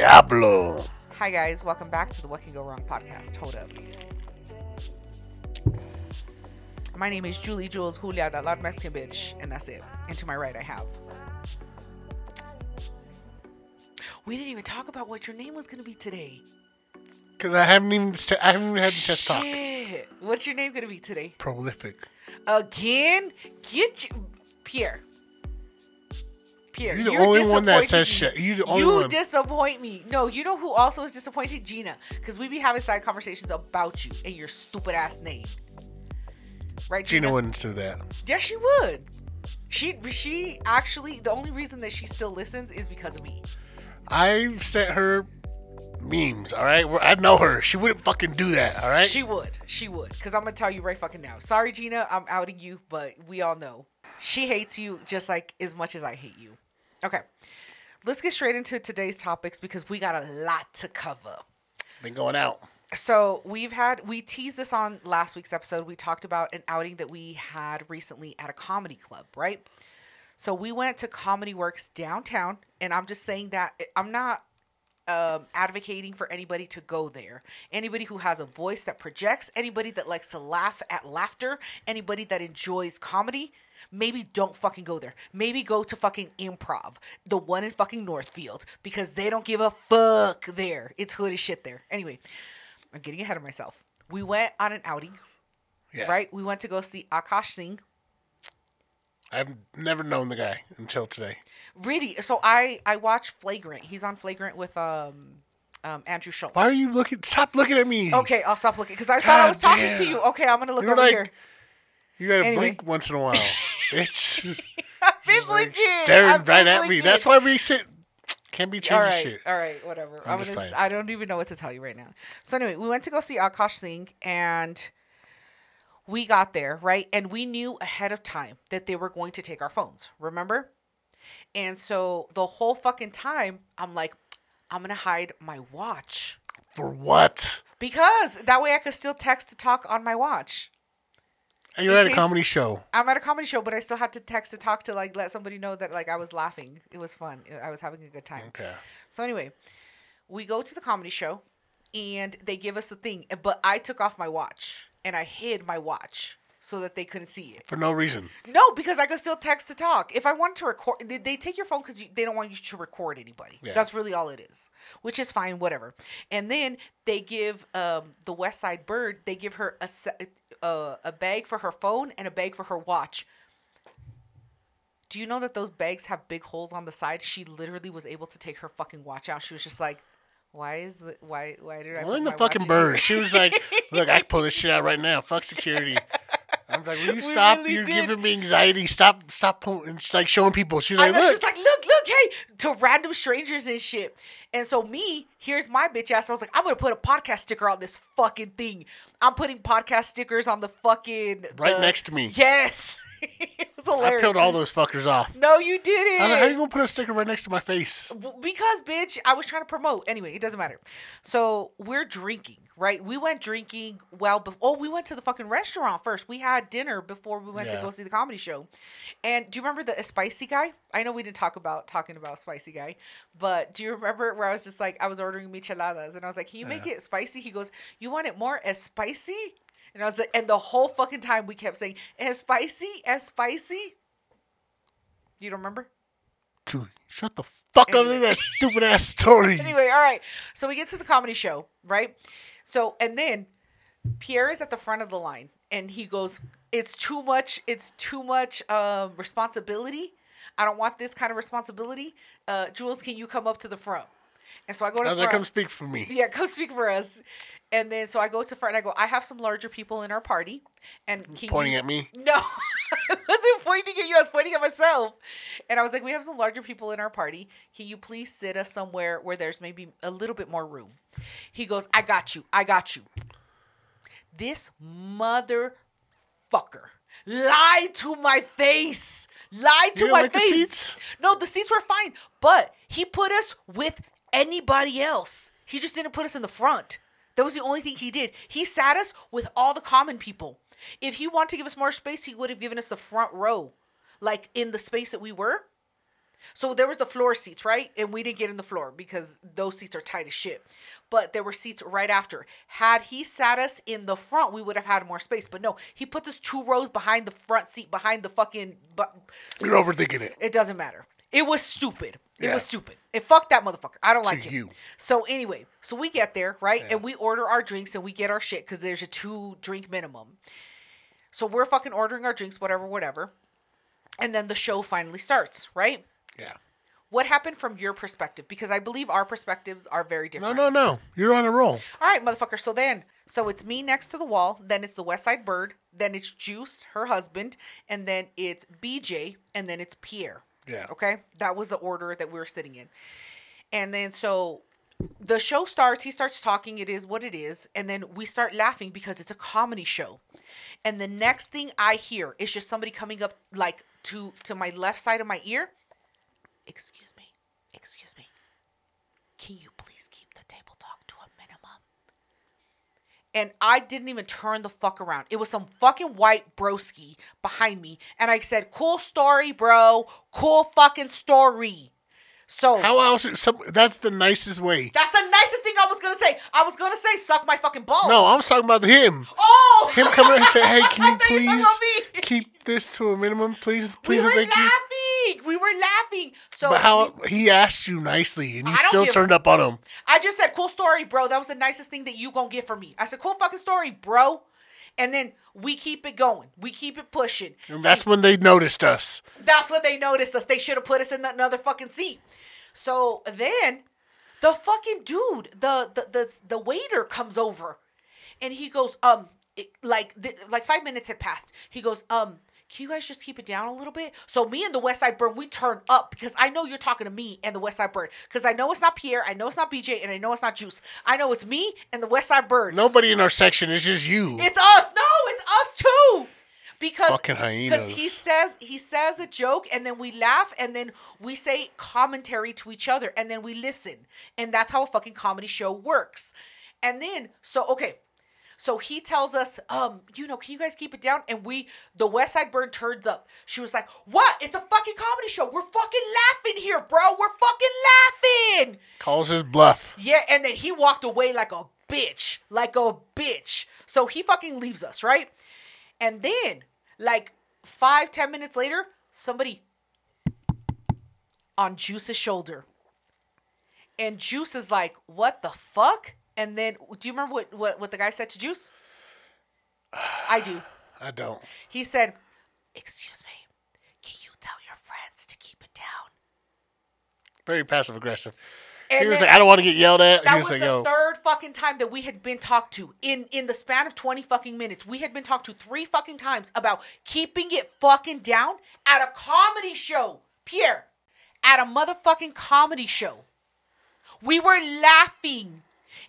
Diablo. Hi guys, welcome back to the What Can Go Wrong podcast. Hold up. My name is Julie Jules Julia, that loud Mexican bitch, and that's it. And to my right, I have. We didn't even talk about what your name was gonna be today. Because I haven't even se- I haven't even had the test talk. Shit. What's your name gonna be today? Prolific. Again? Get you, Pierre. Pierre, You're the only one that says shit. You're the only you one. disappoint me. No, you know who also is disappointed? Gina. Because we be having side conversations about you and your stupid ass name. Right, Gina? Gina wouldn't do that. Yeah, she would. She she actually the only reason that she still listens is because of me. I've sent her memes. All right, I know her. She wouldn't fucking do that. All right. She would. She would. Because I'm to tell you right fucking now. Sorry, Gina. I'm outing you, but we all know. She hates you just like as much as I hate you. Okay. Let's get straight into today's topics because we got a lot to cover. Been going out. So we've had we teased this on last week's episode. We talked about an outing that we had recently at a comedy club, right? So we went to Comedy Works downtown, and I'm just saying that I'm not um, advocating for anybody to go there. Anybody who has a voice that projects, anybody that likes to laugh at laughter, anybody that enjoys comedy, maybe don't fucking go there. Maybe go to fucking improv, the one in fucking Northfield, because they don't give a fuck there. It's hood as shit there. Anyway, I'm getting ahead of myself. We went on an outing, Yeah. right? We went to go see Akash Singh. I've never known the guy until today. Really? So I I watched Flagrant. He's on Flagrant with um um Andrew Schulz. Why are you looking? Stop looking at me. Okay, I'll stop looking because I thought I was God talking damn. to you. Okay, I'm gonna look You're over like- here. You gotta Anyway. blink once in a while. It's I've been like blinking. staring I've right at me. That's why we sit. Can't be changing All right, shit. all right, whatever. I'm I'm, just gonna. I don't even know what to tell you right now. So anyway, we went to go see Akash Singh, and we got there right, and we knew ahead of time that they were going to take our phones. Remember? And so the whole fucking time, I'm like, I'm gonna hide my watch For what? because that way I could still text to talk on my watch. And you're In at a comedy show. I'm at a comedy show, but I still had to text to talk to like let somebody know that like I was laughing. It was fun. I was having a good time. Okay. So anyway, we go to the comedy show, and they give us the thing. But I took off my watch and I hid my watch so that they couldn't see it. For no reason. No, because I could still text to talk. If I wanted to record, they, they take your phone because they don't want you to record anybody. Yeah. That's really all it is, which is fine, whatever. And then they give um, the West Side Bird. They give her a se- uh, a bag for her phone and a bag for her watch. Do you know that those bags have big holes on the side? She literally was able to take her fucking watch out. She was just like, "Why is the why why did I?" In the fucking bird. She was like, "Look, I can pull this shit out right now. Fuck security." I'm like, "Will you We stop? really You're did. giving me anxiety. Stop, stop pulling." And she's like showing people. She's I like, know "Look." she's like, look, hey, to random strangers and shit. And so me, here's my bitch ass. I was like, I'm gonna put a podcast sticker on this fucking thing. I'm putting podcast stickers on the fucking Right next to me. Yes, it was I peeled all those fuckers off. No, you didn't. I was like, "How are you gonna put a sticker right next to my face?" Because bitch i was trying to promote anyway it doesn't matter so we're drinking right? We went drinking well before oh we went to the fucking restaurant first. We had dinner before we went Yeah. to go see the comedy show. And do you remember the spicy guy? I know we didn't talk about talking about spicy guy but do you remember where i was just like i was ordering micheladas and i was like can you make it spicy? He goes you want it more as spicy? And i was like and the whole fucking time we kept saying as spicy as spicy. You don't remember? Julie, shut the fuck up with that stupid ass story. anyway, all right. So we get to the comedy show, right? So and then Pierre is at the front of the line and he goes, It's too much, it's too much um responsibility. I don't want this kind of responsibility. Uh Jules, can you come up to the front? And so I go to I the was like, "Come speak for me." Yeah, come speak for us. And then so I go to front and I go, I have some larger people in our party. And can Pointing you... at me. No, I wasn't pointing at you. I was pointing at myself. And I was like, we have some larger people in our party. Can you please sit us somewhere where there's maybe a little bit more room? He goes, I got you. I got you. This motherfucker lied to my face. Lied to my like the face. seats? No, the seats were fine, but he put us with anybody else. He just didn't put us in the front. That was the only thing he did. He sat us with all the common people. If he wanted to give us more space, he would have given us the front row, like in the space that we were. So there was the floor seats, right? And we didn't get in the floor because those seats are tight as shit. But there were seats right after. Had he sat us in the front, we would have had more space. But no, he puts us two rows behind the front seat, behind the fucking. But You're overthinking it. it doesn't matter. It was stupid. It Yeah. was stupid. It fucked that motherfucker. I don't like him. you. So anyway, so we get there, right? Yeah. And we order our drinks and we get our shit because there's a two drink minimum. So we're fucking ordering our drinks, whatever, whatever. And then the show finally starts, right? Yeah. What happened from your perspective? Because I believe our perspectives are very different. No, no, no. You're on a roll. All right, motherfucker. So then, so it's me next to the wall. Then it's the West Side Bird. Then it's Juice, her husband, and then it's BJ, and then it's Pierre. Yeah. Okay, that was the order that we were sitting in. And then so the show starts. He starts talking. It is what it is, and then we start laughing because it's a comedy show. And the next thing I hear is just somebody coming up like to to my left side of my ear. Excuse me. Excuse me. Can you please keep the table talk to a minimum? And I didn't even turn the fuck around. It was some fucking white broski behind me. And I said, cool story, bro. Cool fucking story. So How else? Some, that's the nicest way. that's the nicest thing I was gonna say. I was gonna say suck my fucking balls. No, I'm talking about him. Oh Him coming and say, "Hey, can you you please keep this to a minimum, please, please?" we were thank you." laughing. We were laughing. So But how he asked you nicely, and you still turned up on him. I just said, cool story, bro. That was the nicest thing that you gonna get from me. I said, cool fucking story, bro. And then we keep it going. We keep it pushing. And that's when they noticed us. That's when they noticed us. They should have put us in another fucking seat. So then the fucking dude, the the the, the waiter comes over and he goes, um, it, like th- like five minutes had passed. He goes, um, can you guys just keep it down a little bit? So me and the West Side Bird, we turn up because I know you're talking to me and the West Side Bird. Because I know it's not Pierre, I know it's not BJ, and I know it's not Juice. I know it's me and the West Side Bird. Nobody in our section. It's just you. It's us. No, it's us too. Because Fucking Because he says he says a joke and then we laugh and then we say commentary to each other and then we listen. And that's how a fucking comedy show works. And then so okay. So he tells us, um, you know, can you guys keep it down? And we, the West Side Bird turns up. She was like, "What? It's a fucking comedy show. We're fucking laughing here, bro. We're fucking laughing." Calls his bluff. Yeah, and then he walked away like a bitch, like a bitch. So he fucking leaves us, right? And then, like five, ten minutes later, somebody on Juice's shoulder. And Juice is like, what the fuck? And then, do you remember what, what, what the guy said to Juice? I do. I don't. He said, Excuse me, can you tell your friends to keep it down? Very passive aggressive. And he was like, I don't want to get yelled at. That he was, was, like, the yo. third fucking time that we had been talked to in in the span of 20 fucking minutes. We had been talked to three fucking times about keeping it fucking down at a comedy show. Pierre, at a motherfucking comedy show. We were laughing.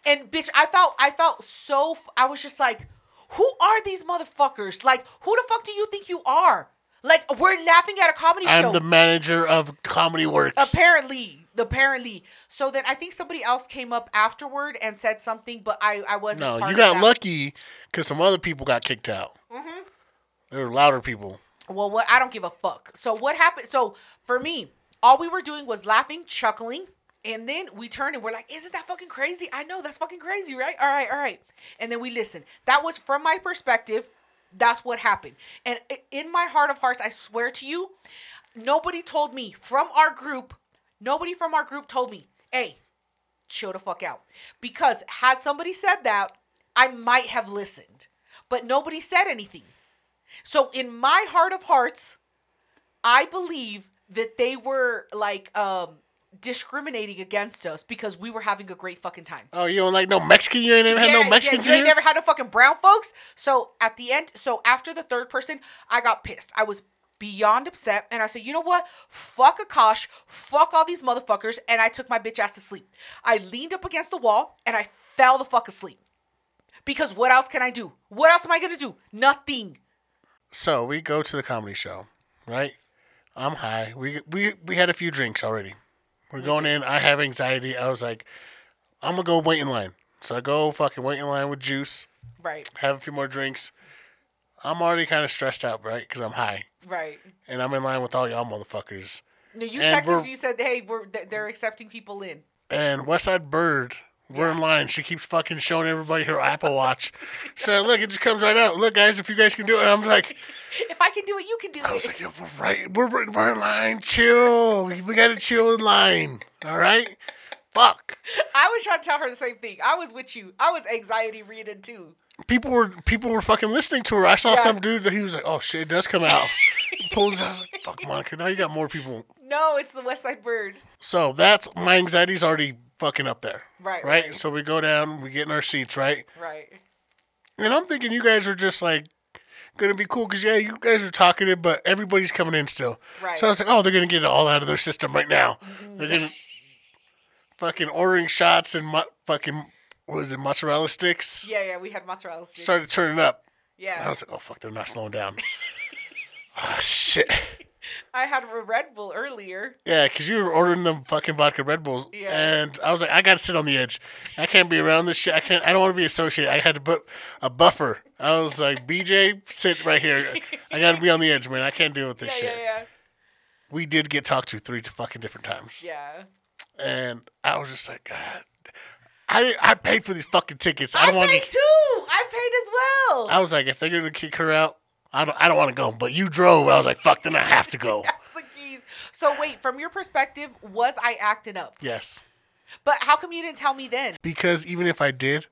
And bitch, I felt I felt so I was just like, who are these motherfuckers? Like, who the fuck do you think you are? Like, we're laughing at a comedy show. I'm the manager of Comedy Works. Apparently, apparently. So then I think somebody else came up afterward and said something, but I I wasn't. no, you got lucky because some other people got kicked out. Mm-hmm. They were louder people. Well, what I don't give a fuck. So what happened? So for me, all we were doing was laughing, chuckling, and then we turn and we're like, "Isn't that fucking crazy?" I know that's fucking crazy, right? All right, all right. And then we listen. That was from my perspective. That's what happened. And in my heart of hearts, I swear to you, nobody told me from our group. Nobody from our group told me, "Hey, chill the fuck out." Because had somebody said that, I might have listened. But nobody said anything. So in my heart of hearts, I believe that they were like um discriminating against us because we were having a great fucking time. Oh, you don't like no Mexican? You ain't never had no Mexicans you ain't never had no fucking brown folks. So at the end, so after the third person, I got pissed. I was beyond upset, and I said, you know what? Fuck Akash, fuck all these motherfuckers, and I took my bitch ass to sleep. I leaned up against the wall and I fell the fuck asleep. Because what else can I do? What else am I gonna do? Nothing. So we go to the comedy show, right? I'm high. We we we had a few drinks already. We're going in. I have anxiety. I was like, I'm gonna go wait in line. So I go fucking wait in line with juice. Right, Have a few more drinks. I'm already kind of stressed out, right? Because I'm high, right. and I'm in line with all y'all motherfuckers. No, you And texted us. You said, "Hey, we're they're accepting people in." and Westside Bird, we're in line. She keeps fucking showing everybody her Apple Watch. Like, look, it just comes right out. Look, guys, if you guys can do it. And I'm like, If I can do it, you can do it. I was it. like, Yo, we're right, we're, we're in line. Chill. We gotta chill in line. All right. Fuck. I was trying to tell her the same thing. I was with you. I was anxiety reading too. People were people were fucking listening to her. I saw Yeah. some dude that he was like, oh shit, it does come out. Pulls. I was like, fuck, Monica. Now you got more people. No, it's the West Side Bird. So that's my anxiety's already fucking up there. Right, Right. right. So we go down. We get in our seats. Right. Right. And I'm thinking you guys are just like gonna be cool because yeah, you guys are talkative, but everybody's coming in still. Right. So I was like, oh, they're gonna get it all out of their system right now. Mm-hmm. They're gonna fucking ordering shots and mo- fucking what was it mozzarella sticks? Yeah, yeah. We had mozzarella sticks. Started turning up. yeah. I was like, oh fuck, they're not slowing down. oh shit. I had a Red Bull earlier. Yeah, because you were ordering them fucking vodka Red Bulls, Yeah. and I was like, I gotta sit on the edge. I can't be around this shit. I can't. I don't want to be associated. I had to put a buffer. I was like, BJ, sit right here. I gotta be on the edge, man. I can't deal with this yeah, shit. yeah. We did get talked to three fucking different times, Yeah. and I was just like, God, I I paid for these fucking tickets. I I, don't want paid to. too. I paid as well. I was like, if they're gonna kick her out, I don't. I don't want to go. But you drove. I was like, fuck. Then I have to go. That's the keys. So wait, from your perspective, was I acting up? Yes. But how come you didn't tell me then? because even if I did,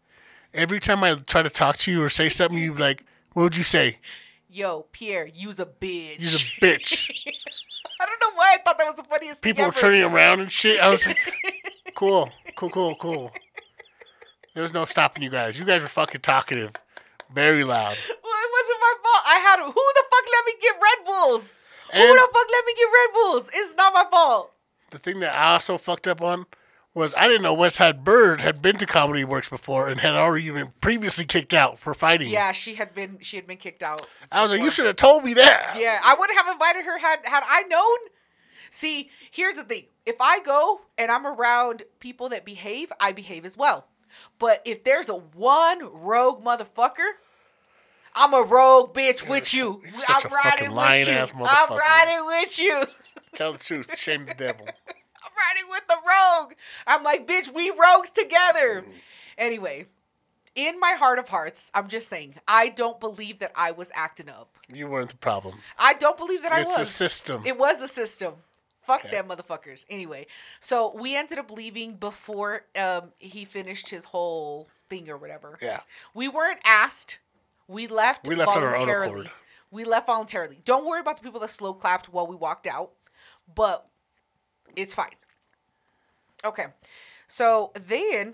every time I try to talk to you or say something, you'd be like, what would you say? Yo, Pierre, you's a bitch. You're a bitch. I don't know why I thought that was the funniest People were turning around and shit. I was like, cool, cool, cool, cool. There was no stopping you guys. You guys were fucking talkative, very loud. Well, it wasn't my fault. I had who the fuck let me get Red Bulls? who the fuck let me get Red Bulls? It's not my fault. The thing that I also fucked up on was I didn't know West Side Bird had been to Comedy Works before and had already been previously kicked out for fighting. Yeah, she had been she had been kicked out. I was like, you should have told me that. Yeah, I wouldn't have invited her had had I known. See, here's the thing. If I go and I'm around people that behave, I behave as well. But if there's a one rogue motherfucker, I'm a rogue bitch with you. you're I'm a riding with you. I'm riding with you. Tell the truth. Shame the devil. I'm riding with the rogue. I'm like, bitch, we rogues together. Anyway, in my heart of hearts, I'm just saying, I don't believe that I was acting up. You weren't the problem. I don't believe that I was. It's the system. It was a system. Fuck Okay. them motherfuckers. Anyway, so we ended up leaving before um, he finished his whole thing or whatever. Yeah. We weren't asked. We left. We left on our own voluntarily. accord. We left voluntarily. Don't worry about the people that slow clapped while we walked out, but it's fine. Okay, so then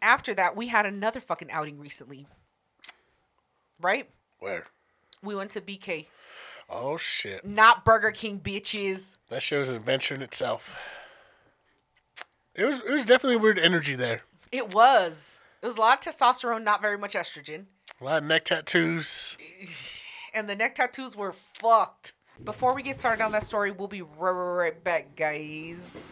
after that, we had another fucking outing recently. Right? Where? We went to BK, Oh shit. not Burger King, bitches. That show was an adventure in itself. It was it was definitely weird energy there. It was. It was a lot of testosterone, not very much estrogen. A lot of neck tattoos. And the neck tattoos were fucked. Before we get started on that story, we'll be right, right back, guys.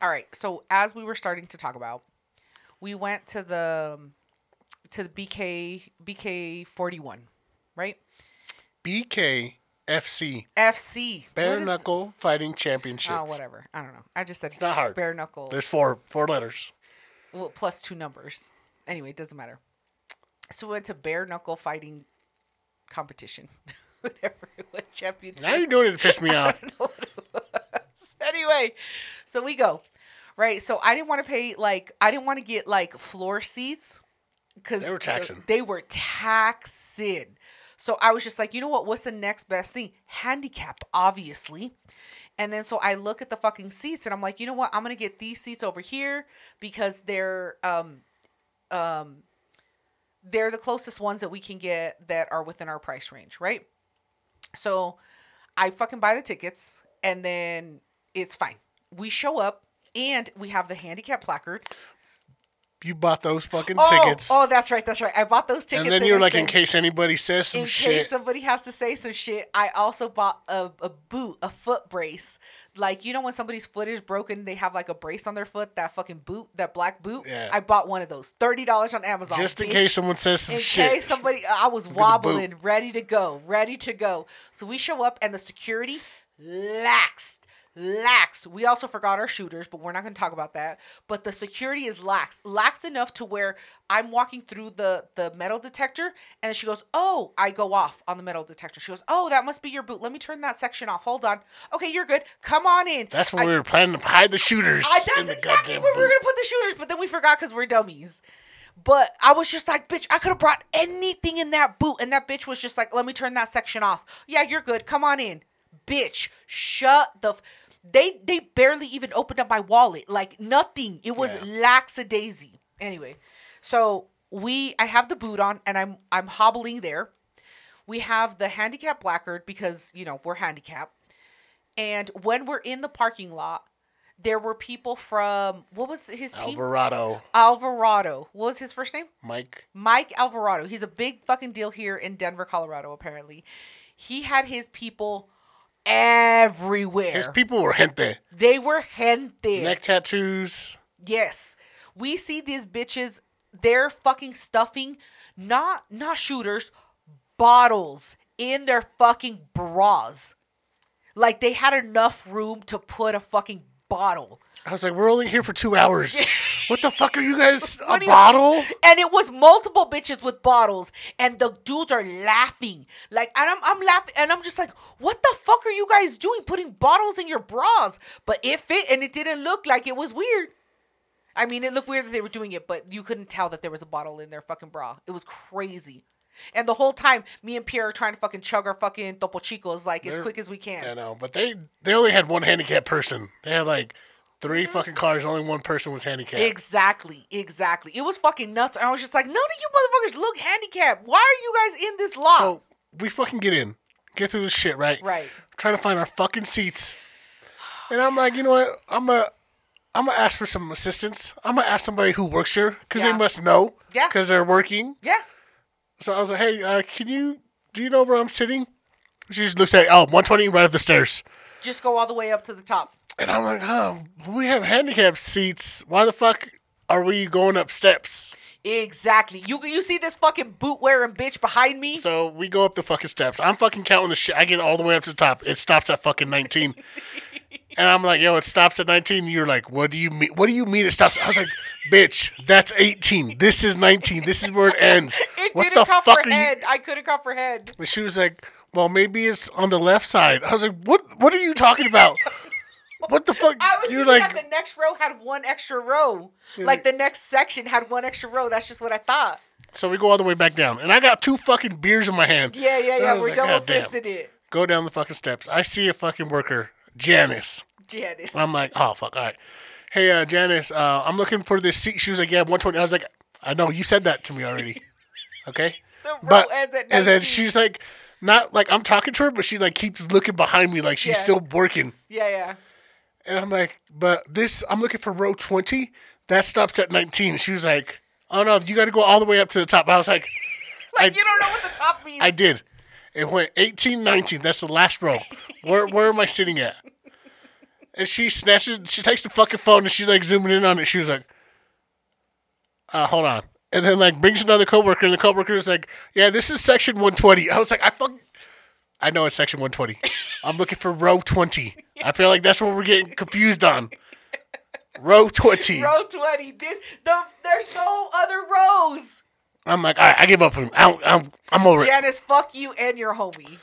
All right. So as we were starting to talk about, we went to the um, to the BK BK forty one, right? BK FC FC. Bare is- Knuckle Fighting Championship. Oh, whatever. I don't know. I just said it's not hard. Bare knuckle. There's four four letters. well, plus two numbers. Anyway, it doesn't matter. So we went to bare knuckle fighting competition. Whatever it championship. Now you're doing it to piss me off. anyway, so we go. Right. So I didn't want to pay like I didn't want to get like floor seats because They were taxing. They were taxing. So I was just like, you know what? What's the next best thing? Handicap, obviously. And then so I look at the fucking seats and I'm like, you know what? I'm gonna get these seats over here because they're um um they're the closest ones that we can get that are within our price range, right? So I fucking buy the tickets and then it's fine. We show up and we have the handicap placard. You bought those fucking Oh, tickets, oh, that's right, that's right. I bought those tickets. and then you're like, in case anybody says some in shit. In case somebody has to say some shit, I also bought a, a boot, a foot brace. Like you know when somebody's foot is broken, they have like a brace on their foot. That fucking boot, that black boot. Yeah. I bought one of those. Thirty dollars on Amazon. just in bitch. case someone says some in shit. case somebody, I was wobbling, ready to go, ready to go. So we show up, and the security laxed, laxed. We also forgot our shooters, but we're not going to talk about that. But the security is lax, lax enough to where I'm walking through the the metal detector, and she goes, "Oh," I go off on the metal detector. She goes, "Oh, that must be your boot. Let me turn that section off. Hold on. Okay, you're good. Come on in." That's when I- we were planning to hide the shooters I, that's exactly where we were gonna put the shooters, but then we forgot because we're dummies. But I was just like, bitch, I could have brought anything in that boot, and that bitch was just like, let me turn that section off. Yeah, you're good. Come on in, bitch. Shut the. F- they they barely even opened up my wallet, like nothing. It was Yeah. laxadaisy. Anyway, so we I have the boot on, and I'm I'm hobbling there. We have the handicap placard because you know we're handicapped. And when we're in the parking lot, there were people from what was his team? Alvarado, Alvarado. What was his first name? Mike. Mike Alvarado. He's a big fucking deal here in Denver, Colorado. Apparently, he had his people everywhere. His people were gente. they were gente. Neck tattoos. Yes. We see these bitches, they're fucking stuffing not not shooters, bottles in their fucking bras. Like they had enough room to put a fucking bottle. I was like, we're only here for two hours. what the fuck are you guys? A bottle? And it was multiple bitches with bottles, and the dudes are laughing. Like, and I'm, I'm laughing, and I'm just like, what the fuck are you guys doing putting bottles in your bras? But it fit, and it didn't look like it was weird. I mean, it looked weird that they were doing it, but you couldn't tell that there was a bottle in their fucking bra. It was crazy. And the whole time, me and Pierre are trying to fucking chug our fucking Topo Chicos like as They're- quick as we can. I know, but they they only had one handicapped person. They had like three fucking cars. Only one person was handicapped. Exactly, exactly. It was fucking nuts. I was just like, none of you motherfuckers look handicapped. Why are you guys in this lot? So we fucking get in, get through this shit, right? Right. Trying to find our fucking seats, and I'm like, you know what? I'm a. I'm gonna ask for some assistance. I'm gonna ask somebody who works here because Yeah. they must know. Yeah. Because they're working. yeah. So I was like, hey, uh, can you? Do you know where I'm sitting? She just looks at, oh, 120 right up the stairs. Just go all the way up to the top. And I'm like, oh, we have handicap seats. Why the fuck are we going up steps? Exactly. You you see this fucking boot wearing bitch behind me? So we go up the fucking steps. I'm fucking counting the shit. I get all the way up to the top. It stops at fucking 19. and I'm like, yo, it stops at 19. You're like, what do you mean? What do you mean it stops? I was like, bitch, that's 18. This is 19. This is where it ends. it what didn't the fuck are you? I couldn't comprehend. And she was like, well, maybe it's on the left side. I was like, what? What are you talking about? What the fuck? I was thinking like, that the next row had one extra row. Like the next section had one extra row. That's just what I thought. so we go all the way back down, and I got two fucking beers in my hand. Yeah, yeah, yeah. We're like, double fisted it. Go down the fucking steps. I see a fucking worker, Janice. Janice. I'm like, oh fuck, all right. Hey, uh, Janice, uh, I'm looking for this seat. She was like, yeah, 120. I was like, I know you said that to me already. Okay. The row but ends at and then she's like, not like I'm talking to her, but she like keeps looking behind me like she's Yeah. still working. yeah, yeah. And I'm like, but this, I'm looking for row 20. That stops at 19. She was like, oh no, you got to go all the way up to the top. I was like, Like I- you don't know what the top means. I did. It went 18, 19. That's the last row. Where where am I sitting at? And she snatches, she takes the fucking phone and she's like zooming in on it. She was like, uh, hold on. And then like brings another coworker and the coworker is like, yeah, this is section 120. I was like, I fuck, I know it's section 120. I'm looking for row 20. I feel like that's what we're getting confused on. Row 20. Row twenty. This the there's no other rows. I'm like, all right, I give up. on him. I, I'm, I'm over it. Janice, fuck you and your homie.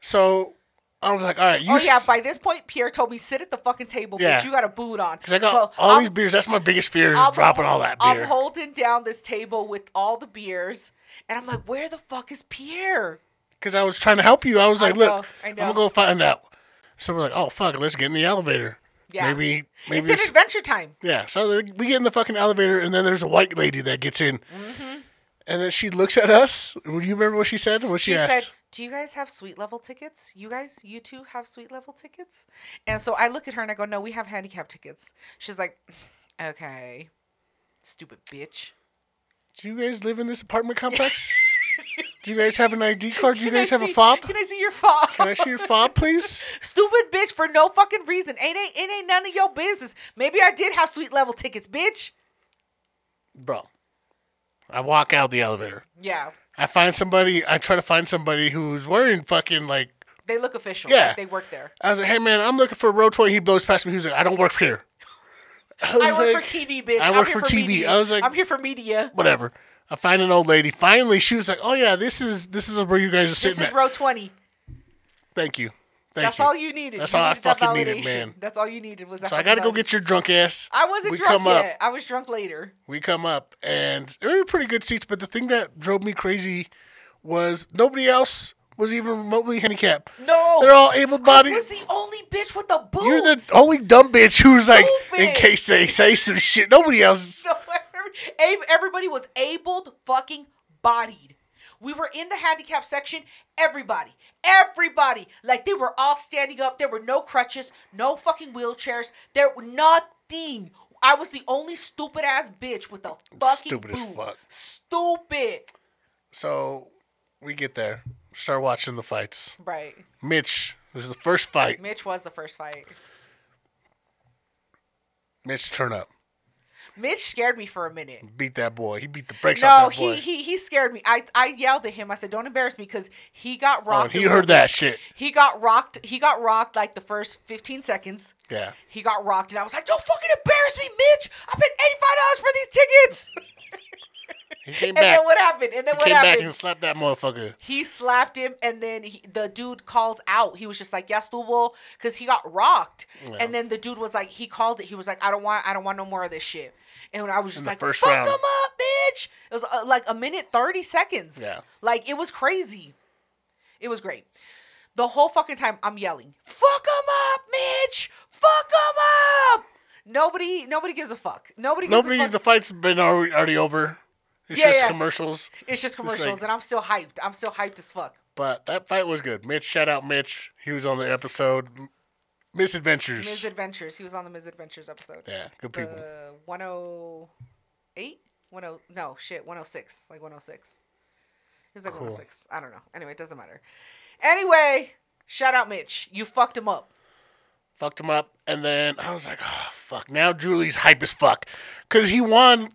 So I was like, all right, you Oh yeah, s- by this point, Pierre told me sit at the fucking table, Yeah. bitch. You got a boot on. Cause I got So all I'm- these beers. That's my biggest fear is I'm dropping all that I'm holding down this table with all the beers, and I'm like, where the fuck is Pierre? Because I was trying to help you. I was I like, know, look, I I'm gonna go find out. So we're like, oh fuck, let's get in the elevator. Yeah. Maybe, maybe it's an adventure time. yeah. So we get in the fucking elevator, and then there's a white lady that gets in, Mm-hmm. and then she looks at us. Do you remember what she said? What she, She asked? said, "Do you guys have suite level tickets? You guys, you two have suite level tickets?" And so I look at her and I go, "No, we have handicap tickets." She's like, "Okay." Stupid bitch. Do you guys live in this apartment complex? Do you guys have an ID card? Do you guys have a see- fob? Can I see your fob? Can I see your fob, please? Stupid bitch for no fucking reason. Ain't ain't it ain't none of your business. Maybe I did have sweet level tickets, bitch. Bro, I walk out the elevator. Yeah. I find somebody. I try to find somebody who's wearing fucking like. They look official. Yeah. Like they work there. I was like, hey man, I'm looking for row 20. He blows past me. He's like, I don't work here. I, I work like, for TV, bitch. I work here for TV. Media. I was like- I'm here for media. Whatever. I find an old lady. Finally, she was like, oh yeah, this is this is where you guys are sitting." This is at. row twenty. Thank you. Thank That's you. all you needed. That's You all I needed that fucking needed, man. That's all you needed was that. so I got to go get your drunk ass. I wasn't we drunk come yet. up. I was drunk later. We come up, and there were pretty good seats. But the thing that drove me crazy was nobody else was even remotely handicapped. No, They're all able-bodied. I was the only bitch with the boots. You're the only dumb bitch who's like, in case they say some shit, nobody else. No, everybody was abled fucking bodied. We were in the handicap section. Everybody, everybody, like they were all standing up. There were no crutches, no fucking wheelchairs. There were nothing. I was the only stupid ass bitch with a fucking Stupid as fuck. Stupid. So we get there, start watching the fights. Right. Mitch, this is the first fight. Mitch was the first fight. Mitch turn up, Mitch scared me for a minute. beat that boy. He beat the brakes No, off that he, boy. he he he scared me. I I yelled at him. I said, "Don't embarrass me," because he got oh, rocked. and he heard that shit. He got rocked. He got rocked like the first 15 seconds. Yeah. He got rocked, and I was like, "Don't fucking embarrass me, Mitch! I paid eighty-five dollars for these tickets." He came and back. then what happened? And then he what came back happened? and slapped that motherfucker. he slapped him, and then he, the dude calls out. He was just like, "Yes, estuvo," because he got rocked. Yeah. And then the dude was like, he called it. He was like, "I don't want, I don't want no more of this shit." And I was just like, first "Fuck round. him up, bitch!" It was uh, like a minute thirty seconds. Yeah. like it was crazy. It was great. The whole fucking time I'm yelling, "Fuck them up, Mitch! Fuck them up!" Nobody, nobody gives a fuck. Nobody. Gives Nobody, A fuck. the fight's been already, over. It's Yeah, just yeah. commercials. it's just like- commercials, and I'm still hyped. I'm still hyped as fuck. But that fight was good. Mitch, shout out Mitch. He was on the episode Misadventures. Misadventures. He was on the Misadventures episode. yeah, good people. The 108? 10 no, shit, 106. Like 106. He was like Cool. 106. I don't know. Anyway, it doesn't matter. Anyway, shout out Mitch. You fucked him up. Fucked him up. And then I was like, oh, fuck. Now Julie's hype as fuck. Because he won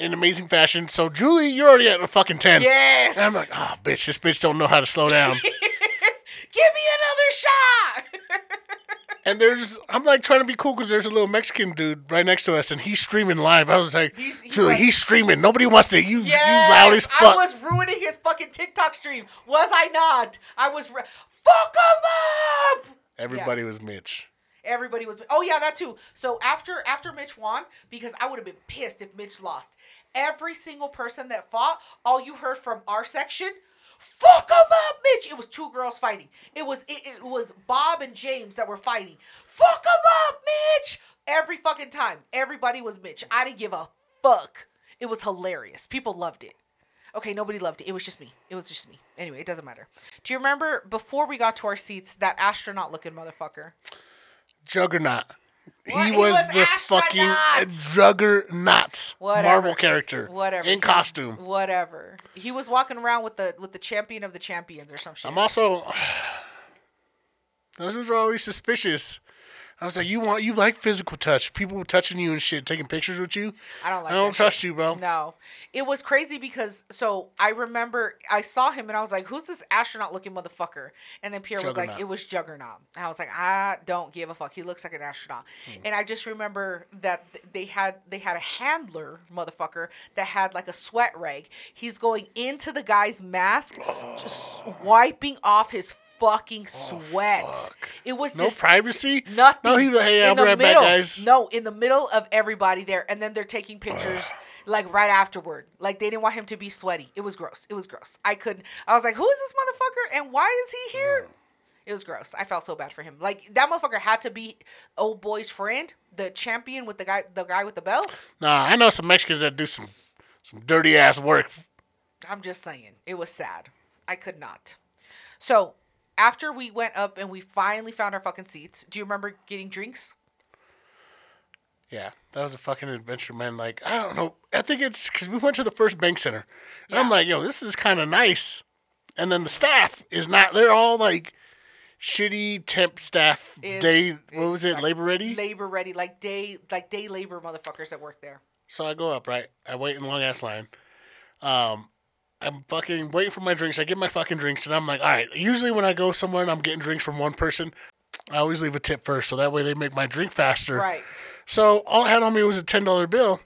in amazing fashion. So, Julie, you're already at a fucking 10. Yes. And I'm like, oh, bitch, this bitch don't know how to slow down. Give me another shot. and there's, I'm like trying to be cool because there's a little Mexican dude right next to us and he's streaming live. I was like, He's- he Julie, was- he's streaming. Nobody wants to. You, yes. you loud as fuck. I was ruining his fucking TikTok stream. Was I not? I was. Re- Fuck him up. Everybody was Mitch. Everybody was. Oh yeah, that too. So after after Mitch won, because I would have been pissed if Mitch lost. Every single person that fought, all you heard from our section, "Fuck him up, bitch! It was two girls fighting. It was it, it was Bob and James that were fighting. Fuck him up, Mitch. Every fucking time, everybody was Mitch. I didn't give a fuck. It was hilarious. People loved it. Okay, nobody loved it. It was just me. It was just me. Anyway, it doesn't matter. Do you remember before we got to our seats that astronaut looking motherfucker? Juggernaut. What? He was, was the fucking juggernaut Marvel character. Whatever. In costume. Whatever. He was walking around with the with the champion of the champions or some shit. I'm also. Those dudes are always suspicious. I was like, you want you like physical touch, people touching you and shit, taking pictures with you. I don't like. I don't trust shit. you, bro. No, it was crazy because so I remember I saw him and I was like, "Who's this astronaut-looking motherfucker?" And then Pierre was like, "It was Juggernaut." And I was like, "I don't give a fuck. He looks like an astronaut." Hmm. And I just remember that they had they had a handler motherfucker that had like a sweat rag. He's going into the guy's mask, just wiping off his fucking oh, sweat. Oh, fuck. It was No privacy. Nothing. No, he like, hey, In the right back, middle. guys. No, in the middle of everybody there, and then they're taking pictures like right afterward. Like they didn't want him to be sweaty. It was gross. It was gross. I couldn't. I was like, who is this motherfucker, and why is he here? It was gross. I felt so bad for him. Like that motherfucker had to be old boy's friend, the champion with the guy, the guy with the belt. Nah, I know some Mexicans that do some some dirty ass work. I'm just saying, it was sad. I could not. So after we went up and we finally found our fucking seats, do you remember getting drinks? Yeah, that was a fucking adventure, man. Like I don't know. I think it's because we went to the first bank center. And I'm like, yo, this is kind of nice. And then the staff is not. They're all like shitty temp staff. It's- day. What was it? like labor ready. Labor ready, like day, like day labor motherfuckers that work there. So I go up, right? I wait in long ass line. Um, I'm fucking waiting for my drinks. I get my fucking drinks, and I'm like, all right. Usually when I go somewhere and I'm getting drinks from one person, I always leave a tip first, so that way they make my drink faster. Right. So all I had on me was a ten dollar bill,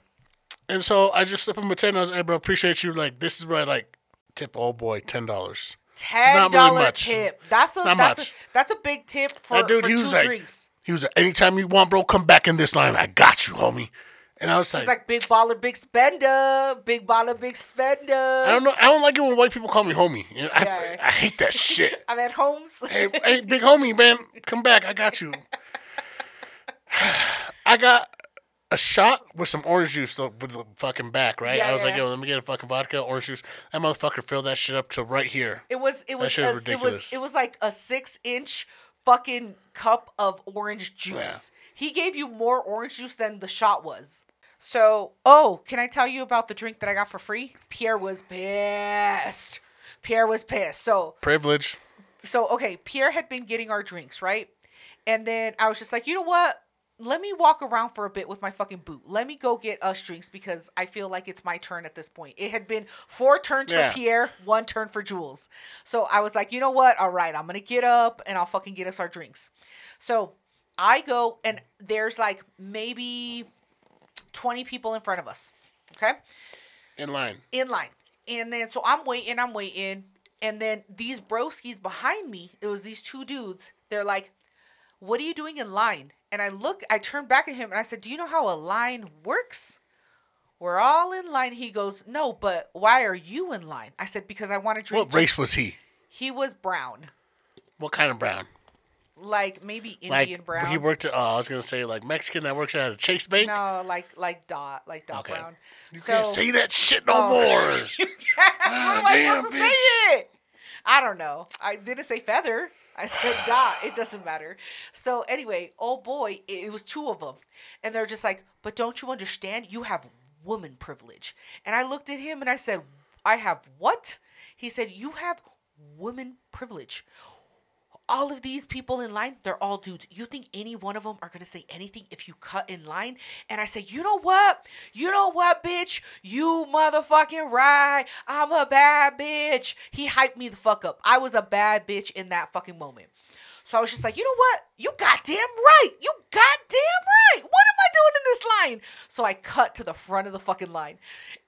and so I just slip him a ten. I was like, hey, bro, appreciate you. Like this is where I like. Tip old boy ten dollars. Ten dollar really tip. That's a Not that's much. a that's a big tip for, That dude, for he two was like, drinks. he was like, anytime you want, bro, come back in this line. I got you, homie. And I was like, It's like big baller, big spender, big baller, big spender. I don't know. I don't like it when white people call me homie. You know, I, Yeah. I hate that shit. I'm at homes. hey, hey, big homie, man, come back. I got you. I got a shot with some orange juice with the fucking back, right? Yeah, I was like, yo, let me get a fucking vodka, orange juice. That motherfucker filled that shit up to right here. It was it was a, is it was it was like a six inch fucking cup of orange juice. He gave you more orange juice than the shot was. So, oh, can I tell you about the drink that I got for free? Pierre was pissed. Pierre was pissed. So, Privilege. so okay, Pierre had been getting our drinks, right? And then I was just like, you know what? Let me walk around for a bit with my fucking boot. Let me go get us drinks because I feel like it's my turn at this point. It had been four turns Yeah. for Pierre, one turn for Jules. So I was like, you know what? All right, I'm gonna get up and I'll fucking get us our drinks. So I go and there's like maybe 20 people in front of us. Okay In line. in line. And then so I'm waiting, I'm waiting. And then these broskies behind me, it was these two dudes. They're like, What are you doing in line? And I look, I turned back at him and I said, Do you know how a line works? We're all in line. He goes, No, but why are you in line? I said, Because I want to drink. What race was he? He was brown. What kind of brown? Like maybe Like Indian brown. he worked at. Oh, I was gonna say like Mexican that works at a Chase Bank. no, like like dot, like dot Okay. brown. you so, can't say that shit no Oh. more. what am ah, I supposed to say it? I don't know. I didn't say feather. I said dot. It doesn't matter. So anyway, oh boy, it, it was two of them, and they're just like, "But don't you understand? You have woman privilege." And I looked at him and I said, "I have what?" He said, "You have woman privilege." All of these people in line, they're all dudes. You think any one of them are gonna say anything if you cut in line? And I say, you know what? You know what, bitch? You motherfucking right. I'm a bad bitch. He hyped me the fuck up. I was a bad bitch in that fucking moment. So I was just like, you know what? You goddamn right. You goddamn right. What am I doing in this line? So I cut to the front of the fucking line.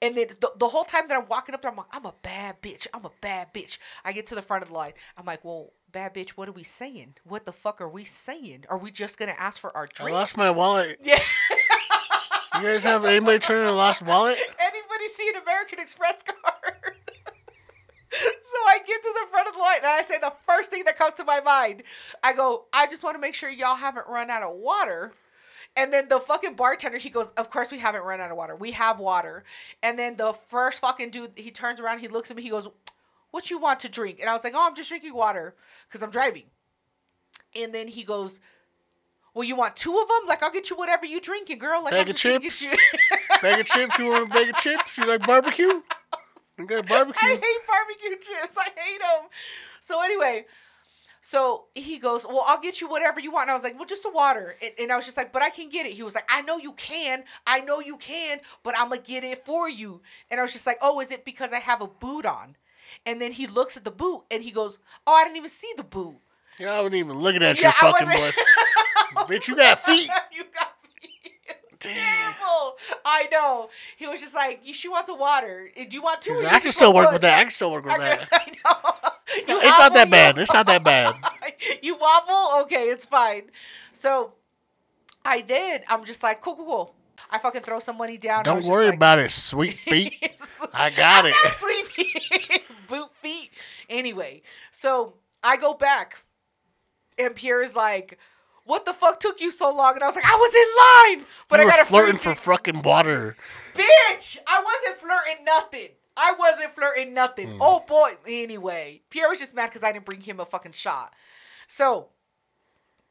And then the, the whole time that I'm walking up there, I'm like, I'm a bad bitch. I'm a bad bitch. I get to the front of the line. I'm like, well, bad bitch, what are we saying? What the fuck are we saying? Are we just to ask for our drink? I lost my wallet. yeah. You guys have anybody turn in a lost wallet? Anybody see an American Express card? so I get to the front of the line and I say the first thing that comes to my mind. I go, I just want to make sure y'all haven't run out of water. And then the fucking bartender, he goes, Of course we haven't run out of water. We have water. And then the first fucking dude, he turns around, he looks at me, he goes, What you want to drink? And I was like, Oh, I'm just drinking water because I'm driving. And then he goes, Well, you want two of them? Like, I'll get you whatever you drink, drinking, girl. Like, Bag I'm of just gonna get chips? you- Bag of chips? You want a bag of chips? You like barbecue? You got I barbecue? hate barbecue chips. I hate them. So anyway, so he goes, "Well, I'll get you whatever you want." And I was like, "Well, just a water." And, and I was just like, "But I can get it." He was like, "I know you can. I know you can, but I'm gonna get it for you." And I was just like, "Oh, is it because I have a boot on?" And then he looks at the boot and he goes, "Oh, I didn't even see the boot." Yeah, I wasn't even looking at Yeah, I your fucking wasn't- boy. Bitch, you got feet. you got feet. Damn. terrible. I know. He was just like, "You- "She wants a water. Do you want two? or you I can still work one?" with that. I can still work with I, that. I know. You It's not that bad. It's not that bad. you wobble? Okay, it's fine. So I did. I'm just like, cool, cool, cool. I fucking throw some money down. Don't worry like- about it, sweet feet. I got it. not feet, Boot feet. Anyway, so I go back, and Pierre is like, "What the fuck took you so long?" And I was like, "I was in line, but you I got a flirting for fucking water. Bitch, I wasn't flirting nothing. I wasn't flirting nothing. Hmm. Oh boy. Anyway, Pierre was just mad because I didn't bring him a fucking shot. So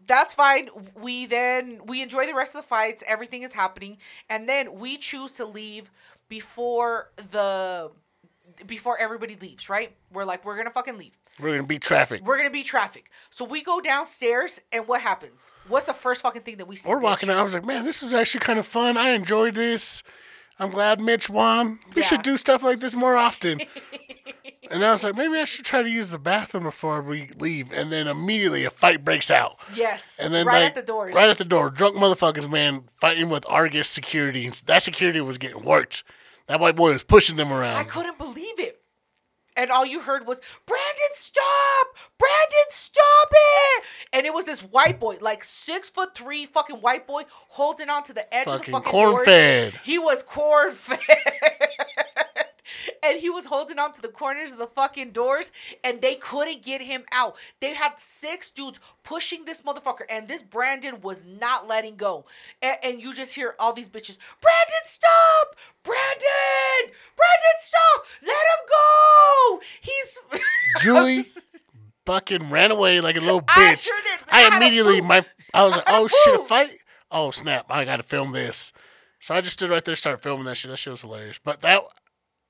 that's fine. We then we enjoy the rest of the fights. Everything is happening, and then we choose to leave before the before everybody leaves. Right? We're like, we're gonna fucking leave. We're gonna beat traffic. We're gonna beat traffic. So we go downstairs, and what happens? What's the first fucking thing that we see? We're bitch? walking out. I was like, man, this was actually kind of fun. I enjoyed this. I'm glad Mitch won. We Yeah. should do stuff like this more often. and I was like, maybe I should try to use the bathroom before we leave. And then immediately a fight breaks out. Yes. And then right like, at the door. Right at the door. Drunk motherfuckers, man, fighting with Argus security. And That security was getting worked. That white boy was pushing them around. I couldn't believe it. And all you heard was, Brandon, stop! Brandon, stop it! And it was this white boy, like six foot three fucking white boy, holding on to the edge of the Fucking fucking corn doors. fed. He was corn fed. And he was holding on to the corners of the fucking doors, and they couldn't get him out. They had six dudes pushing this motherfucker, and this Brandon was not letting go. And, and you just hear all these bitches, Brandon, stop! Brandon! Brandon, stop! Let him go! He's. Julie fucking ran away like a little bitch. I sure. I I immediately my I was like, had to oh shit, a fight! Oh snap! I got to film this. So I just stood right there, started filming that shit. That shit was hilarious. But that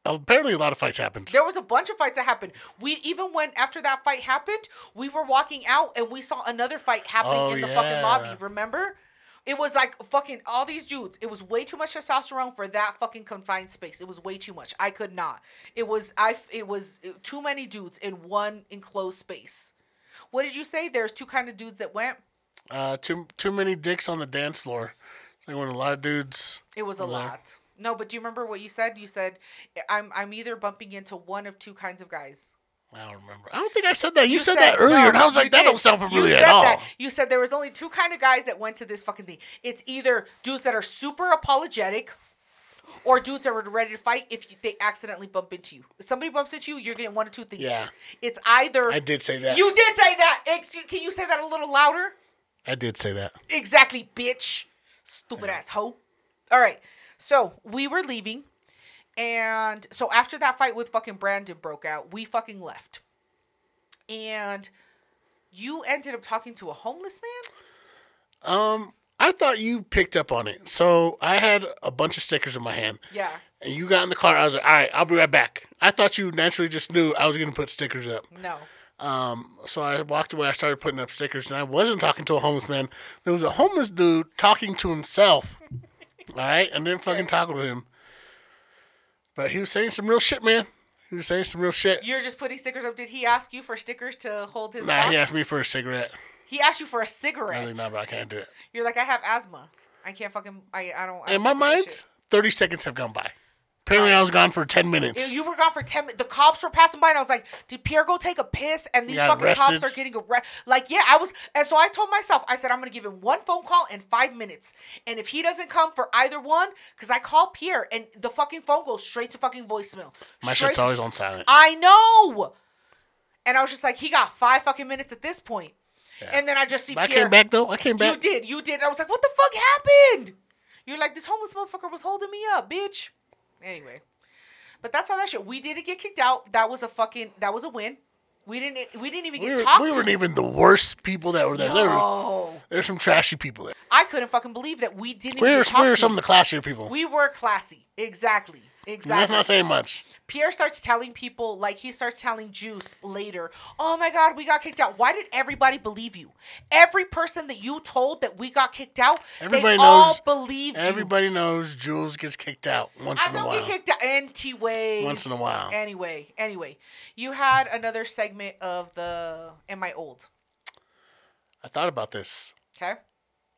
apparently a lot of fights happened. There was a bunch of fights that happened. We even when after that fight happened, we were walking out and we saw another fight happening Oh, in the fucking lobby. Remember? It was like fucking all these dudes. It was way too much testosterone for that fucking confined space. It was way too much. I could not. It was I. It was too many dudes in one enclosed space. What did you say? There's two kind of dudes that went. Uh, too too many dicks on the dance floor. Like when a lot of dudes. It was a Yeah. lot. No, but do you remember what you said? You said I'm I'm either bumping into one of two kinds of guys. I don't remember. I don't think I said that. You, said, that earlier, no, and I was like, that did. don't sound You familiar said at all. that. You said there was only two kind of guys that went to this fucking thing. It's either dudes that are super apologetic, or dudes that are ready to fight if you, they accidentally bump into you. If somebody bumps into you, you're getting one of two things. Yeah. It's either I did say that. You did say that. Excuse, can you say that a little louder? I did say that. Exactly, bitch. Stupid ass hoe. All right. So we were leaving. And so after that fight with fucking Brandon broke out, we fucking left. And you ended up talking to a homeless man? Um, I thought you picked up on it. So I had a bunch of stickers in my hand. Yeah. And you got in the car. I was like, all right, I'll be right back. I thought you naturally just knew I was going to put stickers up. No. Um, so I walked away. I started putting up stickers, and I wasn't talking to a homeless man. There was a homeless dude talking to himself. All right, and then fucking to him. But he was saying some real shit, man. He was saying some real shit. You're just putting stickers up. Did he ask you for stickers to hold his Nah, box? he asked me for a cigarette. He asked you for a cigarette. like, nah, but I can't do it. You're like, I have asthma. I can't fucking. I. I don't. I In don't my do that mind, shit." 30 seconds have gone by. Apparently, I was gone for 10 minutes. You were gone for ten minutes. The cops were passing by, and I was like, "Did Pierre go take a piss?" And these fucking cops are getting arrested. Like, yeah, I was. And so I told myself, I said, I'm gonna give him one phone call in five minutes, and if he doesn't come for either one, because I call Pierre, and the fucking phone goes straight to fucking voicemail. My Straight shit's to- always on silent. I know. And I was just like, he got five fucking minutes at this point. And then I just see But I Pierre. came back, though. I came back. You did, you did. I was like, what the fuck happened? You're like, this homeless motherfucker was holding me up, bitch. Anyway, but that's all that shit. We didn't get kicked out. That was a fucking. That was a win. We didn't. We didn't even We, get were, talked we to. weren't even the worst people that were there. There, were, No. there's some trashy people there. I couldn't fucking believe that we didn't. We were, get talked we were some of the classier people. We were classy. Exactly. That's Exactly. not saying much. Pierre starts telling people, like he starts telling Juice later, "Oh my God, we got kicked out. Why did everybody believe you? Every person that you told that we got kicked out, Everybody they all knows- believed you. Everybody knows Jules gets kicked out once I in a while. I don't get kicked out. Anyway. Once in a while. Anyway, anyway, you had another segment of the "Am I old?" I thought about this. Okay.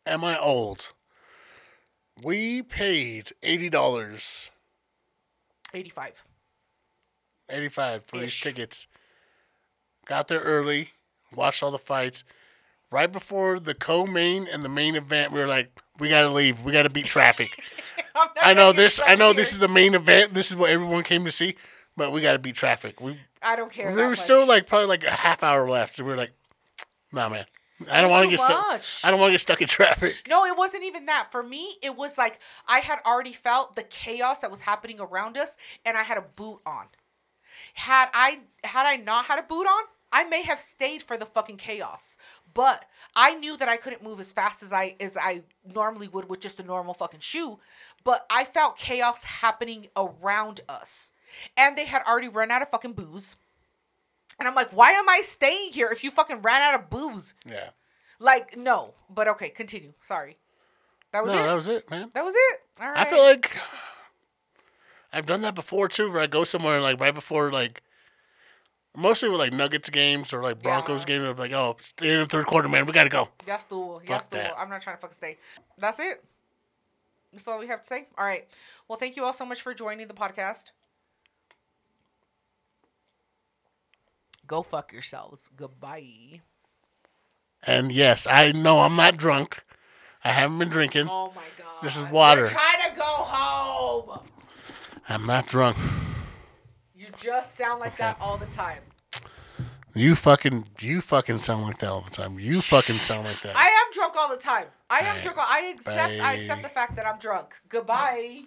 Am I old? We paid eighty dollars, Eighty-five. eighty-five for these tickets. Got there early, watched all the fights. Right before the co-main and the main event, we were like, "We gotta leave. We gotta beat traffic." I know this. I know stuck this is the main event. This is what everyone came to see, but we gotta beat traffic. We I don't care. there was much. still like probably like a half hour left, and we were like, "Nah, man, I don't want to get stuck. I don't want to get stuck in traffic." No, it wasn't even that. For me, it was like I had already felt the chaos that was happening around us, and I had a boot on. Had I had I not had a boot on, I may have stayed for the fucking chaos, but I knew that I couldn't move as fast as I as I normally would with just a normal fucking shoe. But I felt chaos happening around us, and they had already run out of fucking booze. And I'm like, why am I staying here if you fucking ran out of booze? Yeah. Like, no. But okay, continue. Sorry. That was no, it. that was it, man. that was it. All right. I feel like I've done that before too, where I go somewhere and like right before like mostly with like Nuggets games or like Broncos Yeah. games. I'm like, oh, it's the end of the third quarter, man. We gotta go. Ya Fuck estuvo. that. I'm not trying to fucking stay. That's it. That's all we have to say. All right. Well, thank you all so much for joining the podcast. Go fuck yourselves. Goodbye. And yes, I know I'm not drunk. I haven't been drinking. Oh my god. This is water. We're trying to go home. I'm not drunk. You just sound like that all the time. You fucking, you fucking sound like that all the time. You fucking sound like that. I am drunk all the time. I am Bye. drunk. I accept. I accept the fact that I'm drunk. Goodbye.